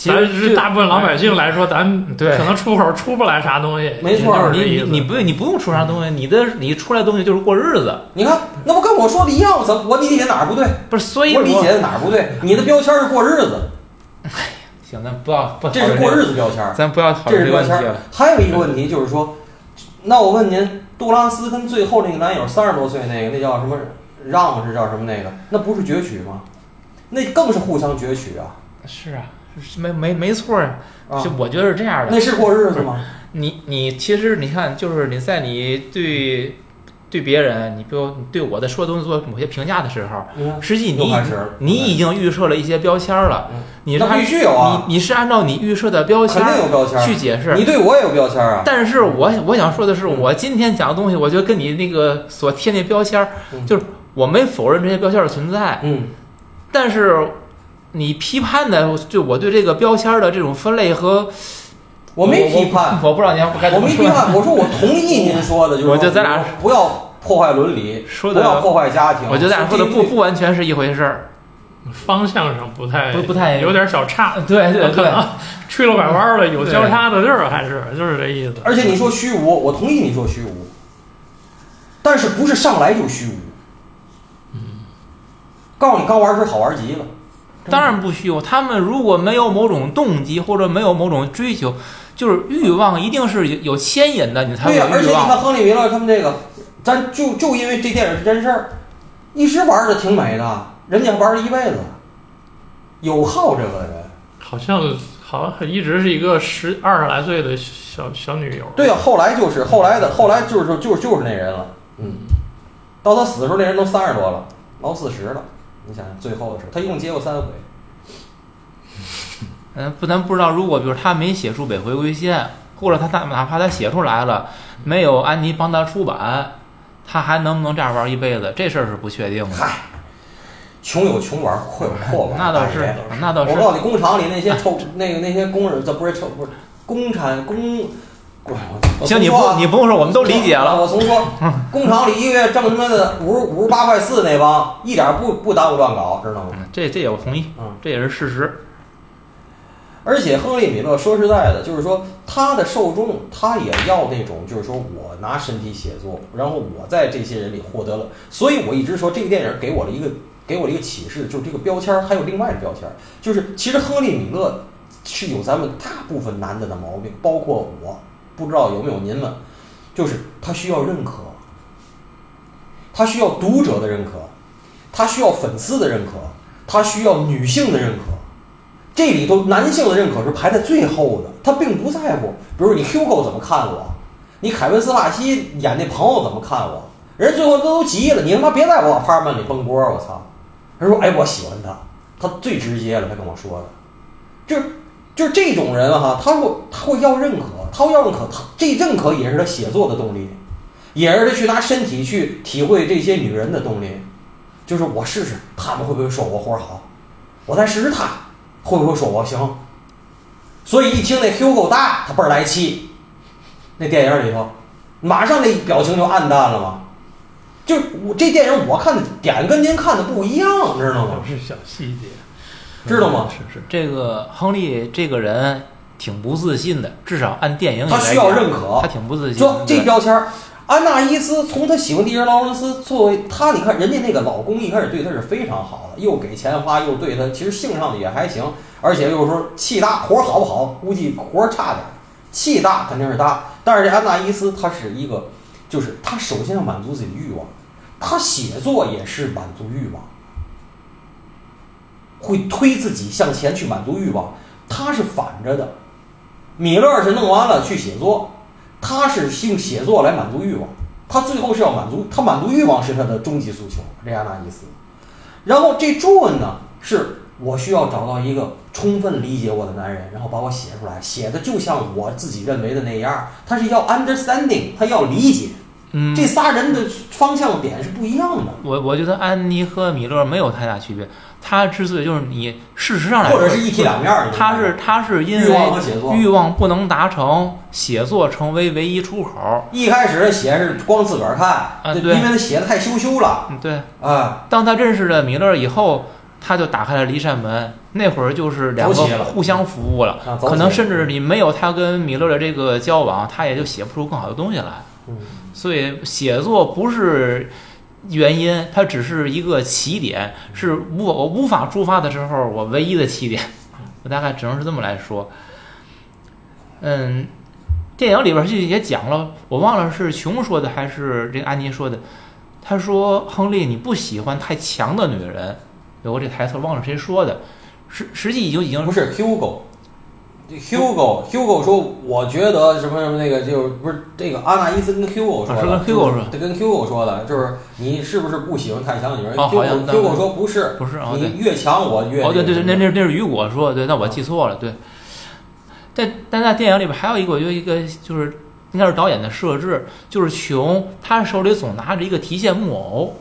其实咱是大部分老百姓来说，咱对可能出口出不来啥东西，没错。你你你不你不用出啥东西，你的你出来东西就是过日子，你看，那不跟我说的一样吗？怎么我理解哪儿不对？不是？所以我理解的哪儿不对？你的标签是过日子，行，咱不要不这是过日子标签。咱不要讨这论是标签儿这个问题了。。还有一个问题就是说，那我问您，杜拉斯跟最后那个男友三十多岁那个，那叫什么？让是叫什么那个？那不是攫取吗？那更是互相攫取啊！是啊，是没没没错就，我觉得是这样的。那是过日子吗？你你其实你看，就是你在你对对别人，你比如你对我的说的东西做某些评价的时候，实际你你已经预设了一些标签了。嗯你是按那必须有啊，你你是按照你预设的标签。去解释。你对我也有标签啊。但是我我想说的是，嗯我今天讲的东西，我觉得跟你那个所贴那标签就是我没否认这些标签儿的存在，嗯，但是你批判的，就我对这个标签儿的这种分类和我没批判，我我不知道您我怎么说。没批判，我说我同意您说的，就是我觉得咱俩不要破坏伦理，说的不要破坏家庭。我觉得咱俩说的不不完全是一回事儿，方向上不太不不太有点小差，对对对，可能去了拐弯了，有交叉的地儿，还是就是这意思。而且你说虚无，我同意你说虚无，但是不是上来就虚无？嗯告诉你刚玩时好玩极了，当然不虚无。他们如果没有某种动机或者没有某种追求，就是欲望一定是有有牵引的，你才会对呀、而且你有欲望。看亨利米勒他们这个，咱就就因为这电影是真事儿，一直玩的挺美的，人家玩了一辈子，有好这个人。好像好像一直是一个十二十来岁的小小女友。对呀、后来就是后来的，后来就是就是就是那人了，嗯，到他死的时候，那人都三十多了，老四十了。你想想，最后的时候，他一共接过三回，嗯，不，咱不知道，如果比如他没写出《北回归线》，或者他哪哪怕他写出来了，没有安妮帮他出版，他还能不能这样玩一辈子？这事儿是不确定的。嗨，穷有穷玩，阔有阔玩，那倒是，那倒是。我告诉你，工厂里那些臭那个那些工人，这不是臭不是工产工。我我行，你不你不用说，我们都理解了。我重说，工厂里一个月挣他妈的五十五十八块四那帮，一点不不耽误乱搞，知道吗？嗯这这也我同意，嗯。这也是事实。而且亨利·米勒说实在的，就是说他的受众，他也要那种，就是说我拿身体写作，然后我在这些人里获得了，所以我一直说这个电影给我了一个给我了一个启示，就是这个标签还有另外的标签，就是其实亨利·米勒是有咱们大部分男的的毛病，包括我，不知道有没有您们，就是他需要认可，他需要读者的认可，他需要粉丝的认可，他需要女性的认可。这里头男性的认可是排在最后的，他并不在乎，比如你 Hugo 怎么看我，你凯文斯帕西演那朋友怎么看我，人最后都都急了，你他妈别在我 apartment 里蹦锅，我操！他说，哎，我喜欢他，他最直接了，他跟我说的，就是就是这种人哈，他会他会要认可，他会要认可，他这认可也是他写作的动力，也是他去拿身体去体会这些女人的动力，就是我试试他们会不会说我活好，我再试试他会不会说我行，所以一听那 Hugo 大，他倍儿来气，那电影里头，马上那表情就暗淡了嘛。就我这电影我看的点跟您看的不一样，知道吗？是小细节，知道吗？是是，这个亨利这个人挺不自信的，至少按电影里他需要认可他挺不自信说。这标签儿，安娜伊斯从她喜欢蒂尔劳伦斯作为她，你看人家那个老公一开始对她是非常好的，又给钱花，又对她其实性上的也还行，而且又说气大，活好不好？估计活差点，气大肯定是大。但是这安娜伊斯她是一个，就是她首先要满足自己的欲望，她写作也是满足欲望，会推自己向前去满足欲望，她是反着的。米勒是弄完了去写作，他是用写作来满足欲望，他最后是要满足他满足欲望是他的终极诉求，这样那意思。然后这朱文呢，是我需要找到一个充分理解我的男人，然后把我写出来，写的就像我自己认为的那样。他是要 understanding，他要理解。嗯，这仨人的方向点是不一样的，我我觉得安妮和米勒没有太大区别。他之所以就是你事实上来说，或者是一体两面儿。他是他是因欲望和为写作。欲望不能达成，写作成为唯一出口。一开始写是光自个儿看，啊对因为他写的太羞羞了嗯，对。啊。当他认识了米勒以后，他就打开了一扇门。那会儿就是两个互相服务了，可能甚至你没有他跟米勒的这个交往，他也就写不出更好的东西来。嗯所以写作不是原因，它只是一个起点，是无我无法出发的时候我唯一的起点。我大概只能是这么来说。嗯，电影里边就也讲了，我忘了是琼说的还是这个安妮说的。他说：“亨利，你不喜欢太强的女人。”有过这台词，忘了谁说的。实实际已经已经不是 Hugo，Hugo，Hugo 说，我觉得什么什么那个就是不是这个阿纳伊斯跟 Hugo 说的，啊是跟 Hugo 说他跟 Hugo 说的，就是你是不是不喜欢太强的女人哦好像那？Hugo Hugo 说不是，不是你越强我越哦，对对对，那那那那是雨果说的，对，那我记错了，对。但但在电影里边还有一个，我觉得一个就是应该是导演的设置，就是琼他手里总拿着一个提线木偶，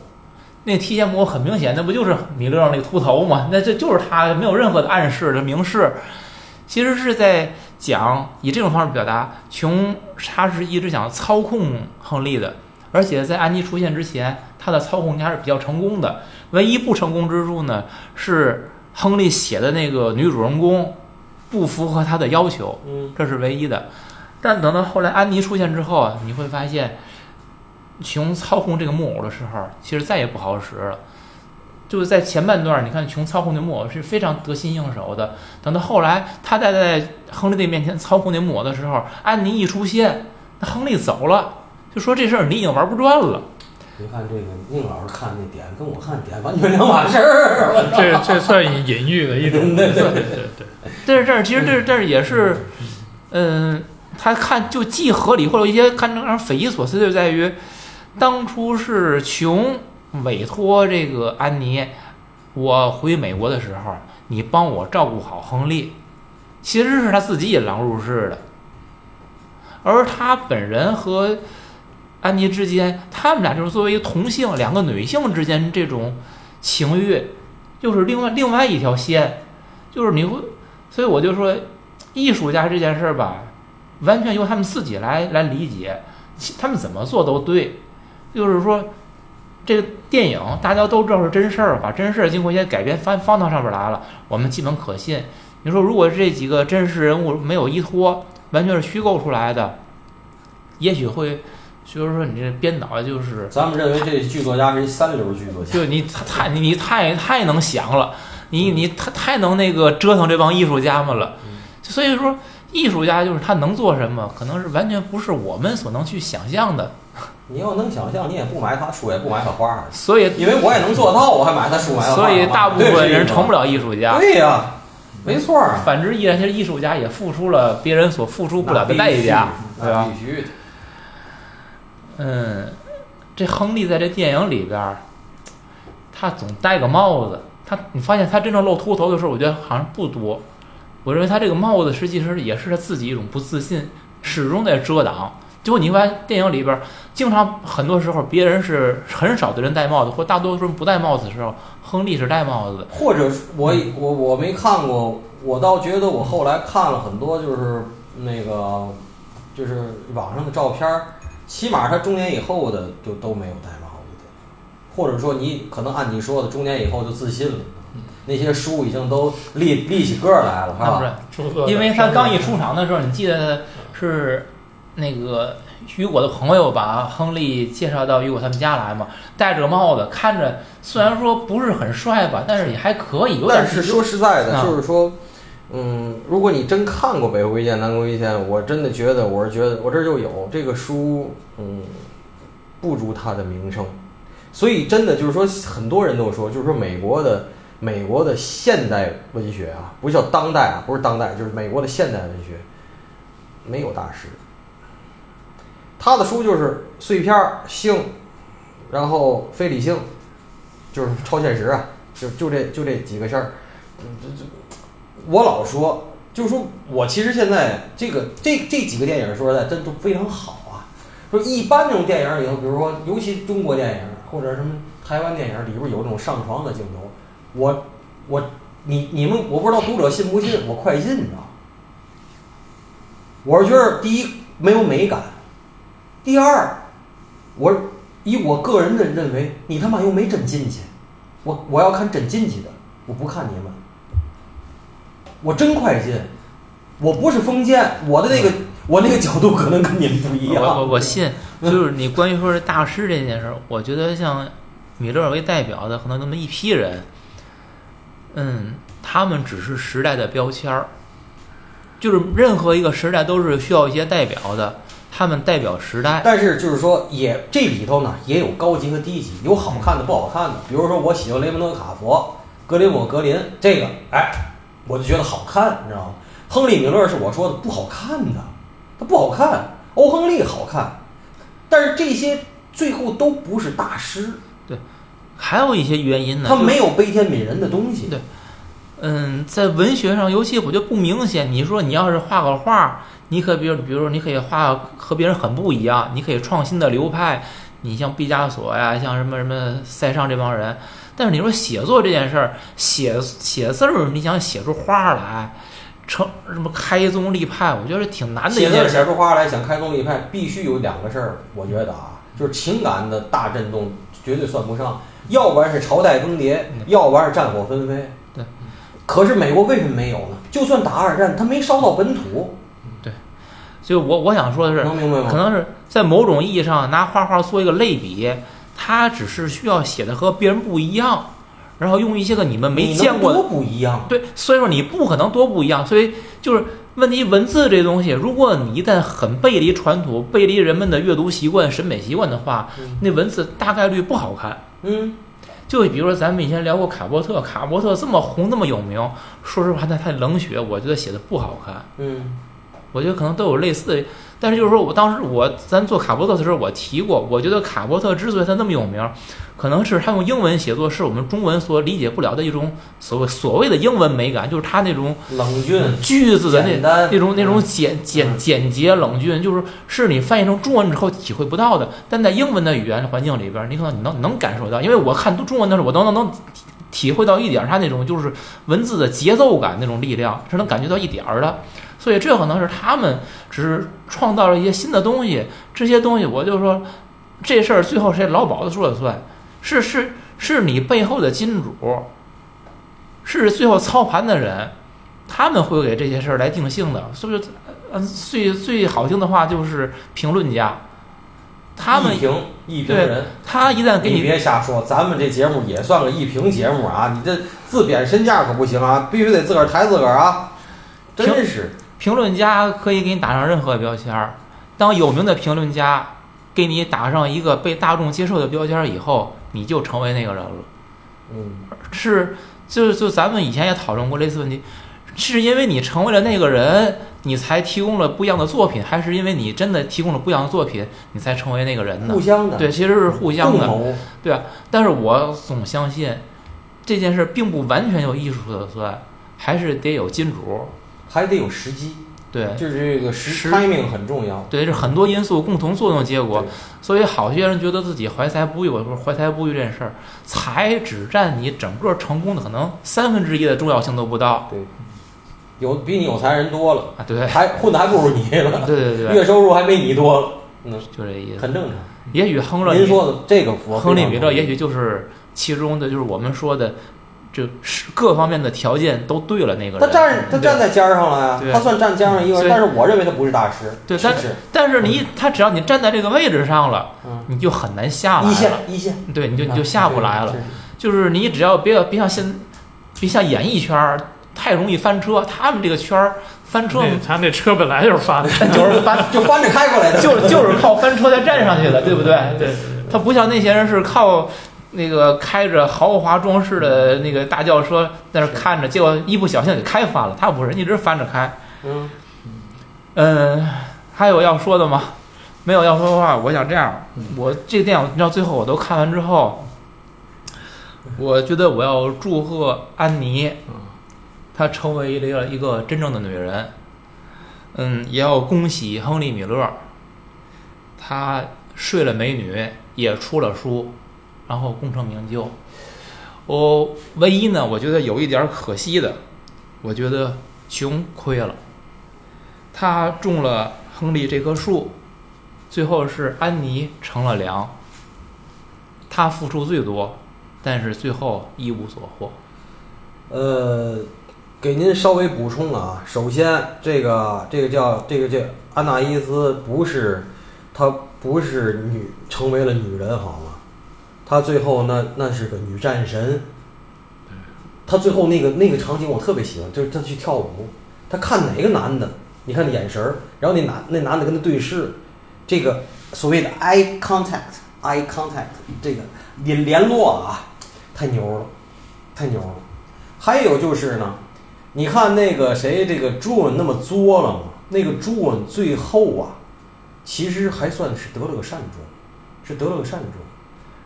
那个提线木偶很明显，那不就是米勒那个秃头吗？那这就是他，没有任何的暗示的明示，其实是在讲以这种方式表达，琼他是一直想操控亨利的，而且在安妮出现之前，他的操控应该是比较成功的。唯一不成功之处呢，是亨利写的那个女主人公不符合他的要求，嗯这是唯一的。但等到后来安妮出现之后啊，你会发现，琼操控这个木偶的时候，其实再也不好使了。就是在前半段，你看琼操控那木偶是非常得心应手的。等到后来，他在在亨利的面前操控那木偶的时候，安妮一出现，那亨利走了，就说这事儿你已经玩不转了。你 看这个宁老师看那点跟我看点完全两码事儿，这这算隐喻的一种，对对对对，但是这儿其实这这儿也是，嗯，他看就既合理，或者一些看着让人匪夷所思，就在于当初是琼委托这个安妮，我回美国的时候，你帮我照顾好亨利，其实是他自己引狼入室的，而他本人和安妮之间，他们俩就是作为同性两个女性之间这种情欲，又是另外另外一条线，就是你会。所以我就说，艺术家这件事儿吧，完全由他们自己来来理解，他们怎么做都对。就是说，这个电影大家都知道是真事儿，把真事儿经过一些改编翻放到上面来了，我们基本可信。你说如果这几个真实人物没有依托，完全是虚构出来的，也许会就是说你这编导就是咱们认为这剧作家是一三流剧作家，就你太你你太太能想了，你你太太能那个折腾这帮艺术家们了，所以说艺术家就是他能做什么，可能是完全不是我们所能去想象的。你要能想象，你也不买他书，也不买他画儿，所以因为我也能做到，我还买他书买他画儿所以大部分人成不了。艺术家。对呀、没错儿啊，反之亦然，其实艺术家也付出了别人所付出不了的代价，对吧？必须的。嗯，这亨利在这电影里边儿，他总戴个帽子，他你发现他真正露秃头的时候，我觉得好像不多。我认为他这个帽子实际上也是他自己一种不自信，始终在遮挡。结果你发现电影里边儿，经常很多时候别人是很少的人戴帽子，或大多数人不戴帽子的时候，亨利是戴帽子的。或者是我我我没看过，我倒觉得我后来看了很多，就是那个就是网上的照片儿，起码他中年以后的就都没有戴帽子的，或者说你可能按你说的，中年以后就自信了，那些书已经都立立起个儿来了，是吧？因为他刚一出场的时候，你记得是那个雨果的朋友把亨利介绍到雨果他们家来嘛，戴着帽子，看着虽然说不是很帅吧，但是也还可以，但是说实在的，啊就是说，嗯，如果你真看过《北回归线》《南归线》，我真的觉得，我是觉得我这儿就有这个书，嗯，不如他的名声。所以真的就是说，很多人都说，就是说美国的美国的现代文学啊，不叫当代啊，不是当代，就是美国的现代文学，没有大师。他的书就是碎片性，然后非理性，就是超现实啊，就就这就这几个事儿。嗯这这，我老说，就是说我其实现在这个这这几个电影说实在真都非常好啊。说一般这种电影里头，比如说尤其中国电影或者什么台湾电影里边有这种上床的镜头，我我你你们我不知道读者信不信，我快进，你知道吗？我是觉得第一没有美感，第二，我以我个人的认为，你他妈又没真进去，我我要看真进去的，我不看你们，我真快进，我不是封建，我的那个 我那个角度可能跟你们不一样我我样。我 信，就是你关于说是大师这件事儿，我觉得像米勒为代表的可能那么一批人，嗯，他们只是时代的标签儿，就是任何一个时代都是需要一些代表的，他们代表时代。但是就是说，也这里头呢也有高级和低级，有好看的不好看的。比如说，我喜欢雷蒙德·卡佛、格林姆·格林这个，哎，我就觉得好看，你知道吗？亨利·米勒是我说的不好看的，他不好看。欧亨利好看，但是这些最后都不是大师，对还有一些原因呢，他没有悲天悯人的东西。对嗯，在文学上，尤其我觉得不明显。你说你要是画个画，你可比如，比如说你可以画和别人很不一样，你可以创新的流派。你像毕加索呀，像什么什么塞尚这帮人。但是你说写作这件事儿，写写字儿，你想写出花来，成什么开宗立派，我觉得挺难的一写字件事儿。写出花来，想开宗立派，必须有两个事儿，我觉得啊，就是情感的大震动绝对算不上，要不然是朝代更迭，要不然是战火纷飞。对。可是美国为什么没有呢？就算打二战，他没烧到本土，就我我想说的是？可能是在某种意义上拿画画做一个类比，他只是需要写的和别人不一样，然后用一些个你们没见过的多不一样。对，所以说你不可能多不一样，所以就是问题，文字这东西，如果你一旦很背离传统、背离人们的阅读习惯、审美习惯的话，嗯那文字大概率不好看。嗯，就比如说咱们以前聊过卡波特，卡波特这么红那么有名，说实话他太冷血，我觉得写的不好看。嗯，我觉得可能都有类似的，但是就是说我当时我咱做卡波特的时候，我提过，我觉得卡波特之所以他那么有名，可能是他用英文写作是我们中文所理解不了的一种所谓所谓的英文美感，就是他那种冷峻，句子的那那种那种嗯简简嗯简洁冷峻，就是是你翻译成中文之后体会不到的，但在英文的语言环境里边，你可能你能能感受到，因为我看中文的时候，我都能能体会到一点儿他那种就是文字的节奏感那种力量，是能感觉到一点儿的。所以这可能是他们只是创造了一些新的东西，这些东西我就说这事儿最后谁老鸨子说了算，是是是你背后的金主，是最后操盘的人，他们会给这些事儿来定性的，是不是？嗯，最最好听的话就是评论家，他们一评一评对人。他一旦给你你别瞎说，咱们这节目也算个一评节目啊！你这自贬身价可不行啊，必须得自个儿抬自个儿啊！真是，评论家可以给你打上任何标签儿，当有名的评论家给你打上一个被大众接受的标签儿以后，你就成为那个人了。嗯，是，就就咱们以前也讨论过类似问题，是因为你成为了那个人，你才提供了不一样的作品，还是因为你真的提供了不一样的作品，你才成为那个人呢互？相的，对，其实是互相的，对啊。但是我总相信这件事并不完全有艺术说了算，还是得有金主。还得有时机，对就是这个时时 timing 很重要。对，是很多因素共同作用结果。所以好些人觉得自己怀才不遇，或者说怀才不遇这件事儿，才只占你整个成功的可能三分之一的重要性都不到对，有比你有才人多了，啊！对，还混的还不如你了，对对对，月收入还没你多了，嗯，就这意思。很正常。也许亨利您说的这个我亨利米勒也许就是其中的，就是我们说的，就是各方面的条件都对了那个人。他站他站在尖儿上了呀，他算站尖儿上一个人，但是我认为他不是大师，对但是？但是你他只要你站在这个位置上了，嗯，你就很难下来一线了。一线对，你就你啊就下不来了。就是你只要别别像现，别像演艺圈儿太容易翻车，他们这个圈儿翻车他那车本来就是翻的，就是翻，就翻着开过来的，就就是靠翻车才站上去的，对不对？对，他不像那些人是靠那个开着豪华装饰的那个大轿车在那看着，结果一不小心给开翻了。他不是，一直翻着开。嗯，嗯，还有要说的吗？没有要说的话，我想这样，我这个电影到最后我都看完之后，我觉得我要祝贺安妮，她成为了一个真正的女人。嗯，也要恭喜亨利·米勒，他睡了美女，也出了书，然后功成名就。我唯一呢，我觉得有一点可惜的，我觉得穷亏了。他种了亨利这棵树，最后是安妮成了梁。他付出最多，但是最后一无所获。呃，给您稍微补充啊，首先这个这个叫这个叫安娜伊斯不是，她不是女成为了女人好吗？她最后那那是个女战神。她最后那个那个场景我特别喜欢，就是她去跳舞，她看哪个男的，你看那眼神儿，然后那男那男的跟她对视，这个所谓的 eye contact，eye contact 这个联联络啊，太牛了，太牛了。还有就是呢，你看那个谁，这个朱文那么作了嘛？那个朱文最后啊，其实还算是得了个善终，是得了个善终，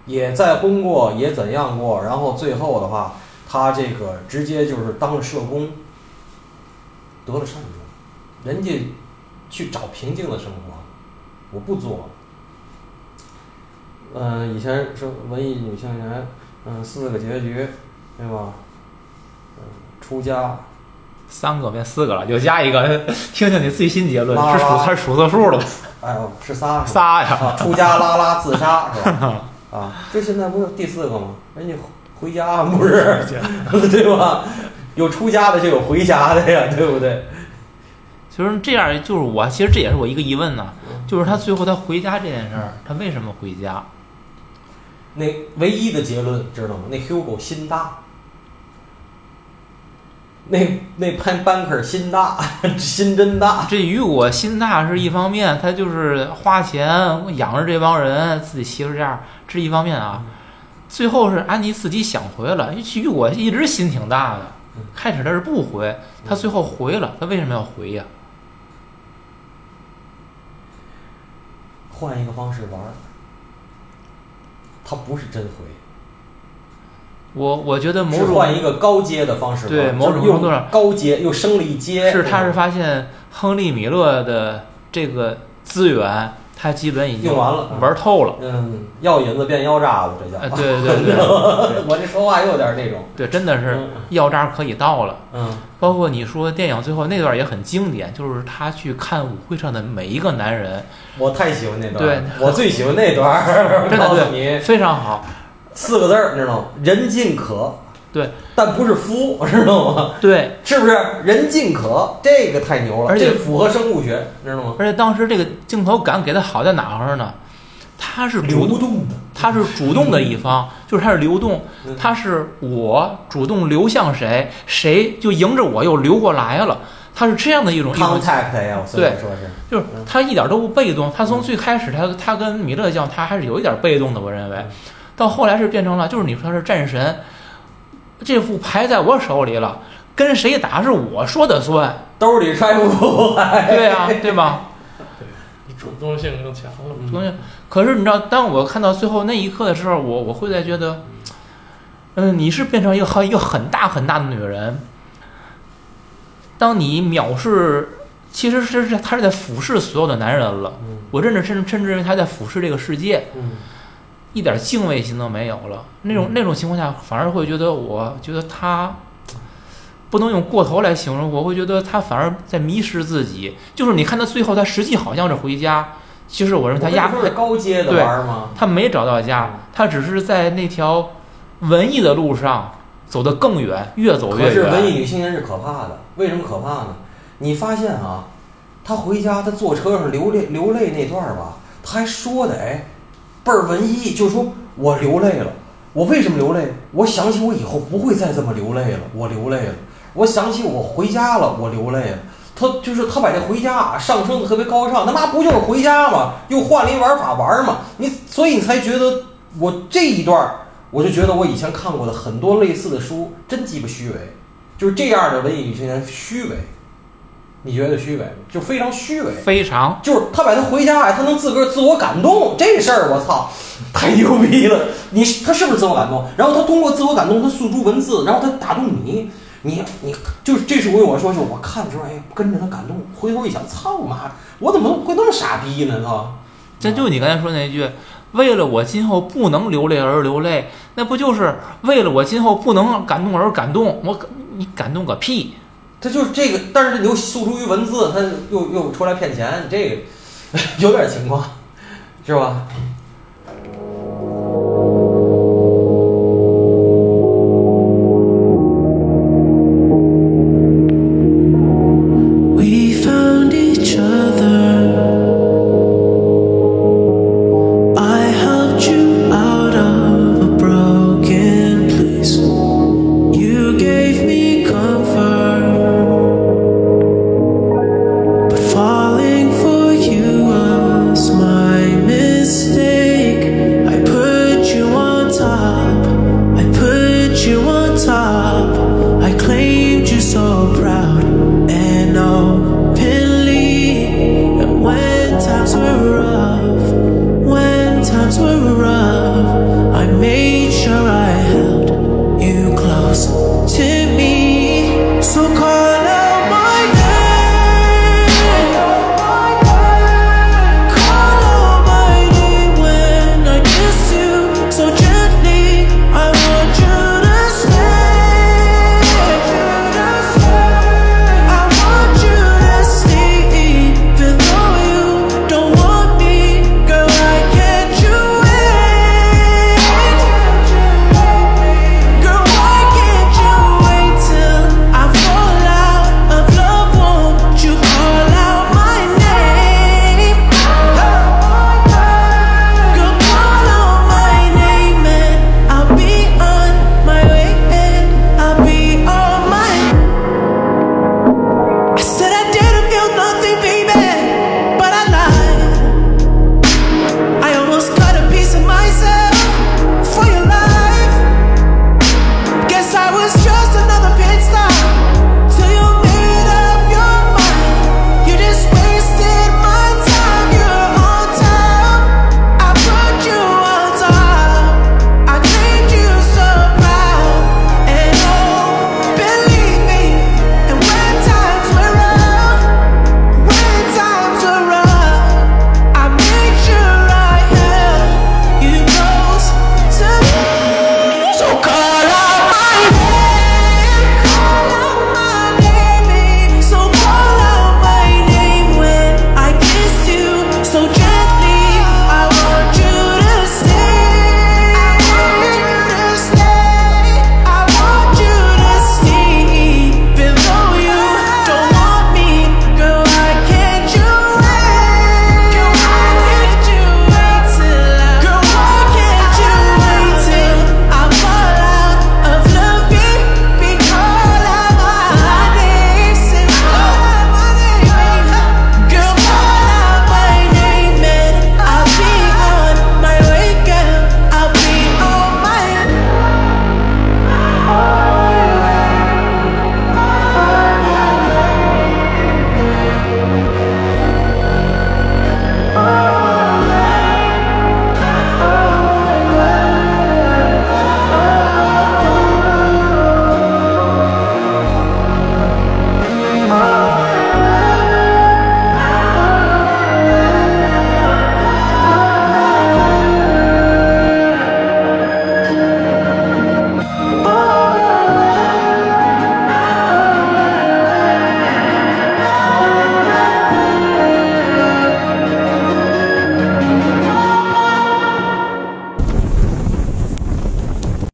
也再婚过，也怎样过，然后最后的话，他这个直接就是当了社工，得了善终，人家去找平静的生活，我不作了。嗯、以前说文艺女青年，嗯，四个结局，对吧？嗯，出家，三个变四个了，又加一个，听听你最新结论是数拉拉还是数错数了吧？哎呦，是仨？仨呀，啊，出家拉拉自杀是吧？啊，这现在不是第四个吗？人家回家 不是，对吧？有出家的就有回家的呀，对不对？就是这样，就是我其实这也是我一个疑问呢，就是他最后他回家这件事儿，他为什么回家？那唯一的结论知道吗？那 Hugo 心大，那那潘 banker 心大，心真大。这雨果心大是一方面，他就是花钱养着这帮人，自己媳妇这样，这是一方面啊。最后是安妮自己想回了，雨果一直心挺大的，开始他是不回，他最后回了，他为什么要回呀？换一个方式玩儿，他不是真回，我我觉得某是种换一个高阶的方式，对某种就是程度上高阶又升了一阶。是他是发现亨利米勒的这个资源，他基本已经用完了玩透了。嗯，药引子变药渣子，这叫。哎，对对对 我这说话有点那种。对，真的是嗯药渣可以到了。嗯，包括你说电影最后那段也很经典，就是他去看舞会上的每一个男人，我太喜欢那段，对我最喜欢那段。真的对，你非常好。四个字儿，你知道吗？人尽可。对，但不是夫，知道吗？对，是不是？人尽可，这个太牛了，而且符合生物学，知道吗？而且当时这个镜头感给的好在哪儿呢？他是流动，动的，他是主动的一方，就是他是流动嗯，他是我主动流向谁，谁就迎着我又流过来了。他是这样的一种 contact 呀，对说是，就是他一点都不被动，他从最开始他他跟米勒酱他还是有一点被动的，我认为，到后来是变成了就是你说他是战神，这副牌在我手里了，跟谁打是我说的算，兜里揣不出来。对啊，对吧？你主动性更强了。主动性。可是你知道，当我看到最后那一刻的时候，我我会在觉得，嗯，你是变成一个很一个很大很大的女人。当你藐视，其实是是她是在俯视所有的男人了。嗯我甚至甚至甚至认为他在俯视这个世界，嗯一点敬畏心都没有了。那种那种情况下，反而会觉得，我觉得他不能用过头来形容，我会觉得他反而在迷失自己。就是你看他最后，他实际好像是回家，其实我认为他压我跟你说是高阶的玩儿吗？他没找到家，他只是在那条文艺的路上走得更远，越走越可是文艺。女青年是可怕的，为什么可怕呢？你发现啊，他回家，他坐车上流泪流泪那段儿吧，他还说的哎，倍儿文艺，就是说我流泪了，我为什么流泪？我想起我以后不会再这么流泪了，我流泪了。我想起我回家了，我流泪了。他就是他把这回家上升的特别高尚，他妈不就是回家吗？又换了一玩法玩嘛，你所以你才觉得我这一段，我就觉得我以前看过的很多类似的书真鸡巴虚伪，就是这样的文艺女青年虚伪，你觉得虚伪吗？就非常虚伪。非常，就是他把他回家呀，他能自个儿自我感动，这事儿我操，太牛逼了！你他是不是自我感动？然后他通过自我感动，他诉诸文字，然后他打动你，你你就是这是为我说，就是我看的时候，哎，跟着他感动，回头一想，操妈，我怎么会那么傻逼呢？操！这就你刚才说那句，为了我今后不能流泪而流泪，那不就是为了我今后不能感动而感动？我你感动个屁！他就是这个，但是你又诉诸于文字，他又又出来骗钱，这个 有点情况，是吧？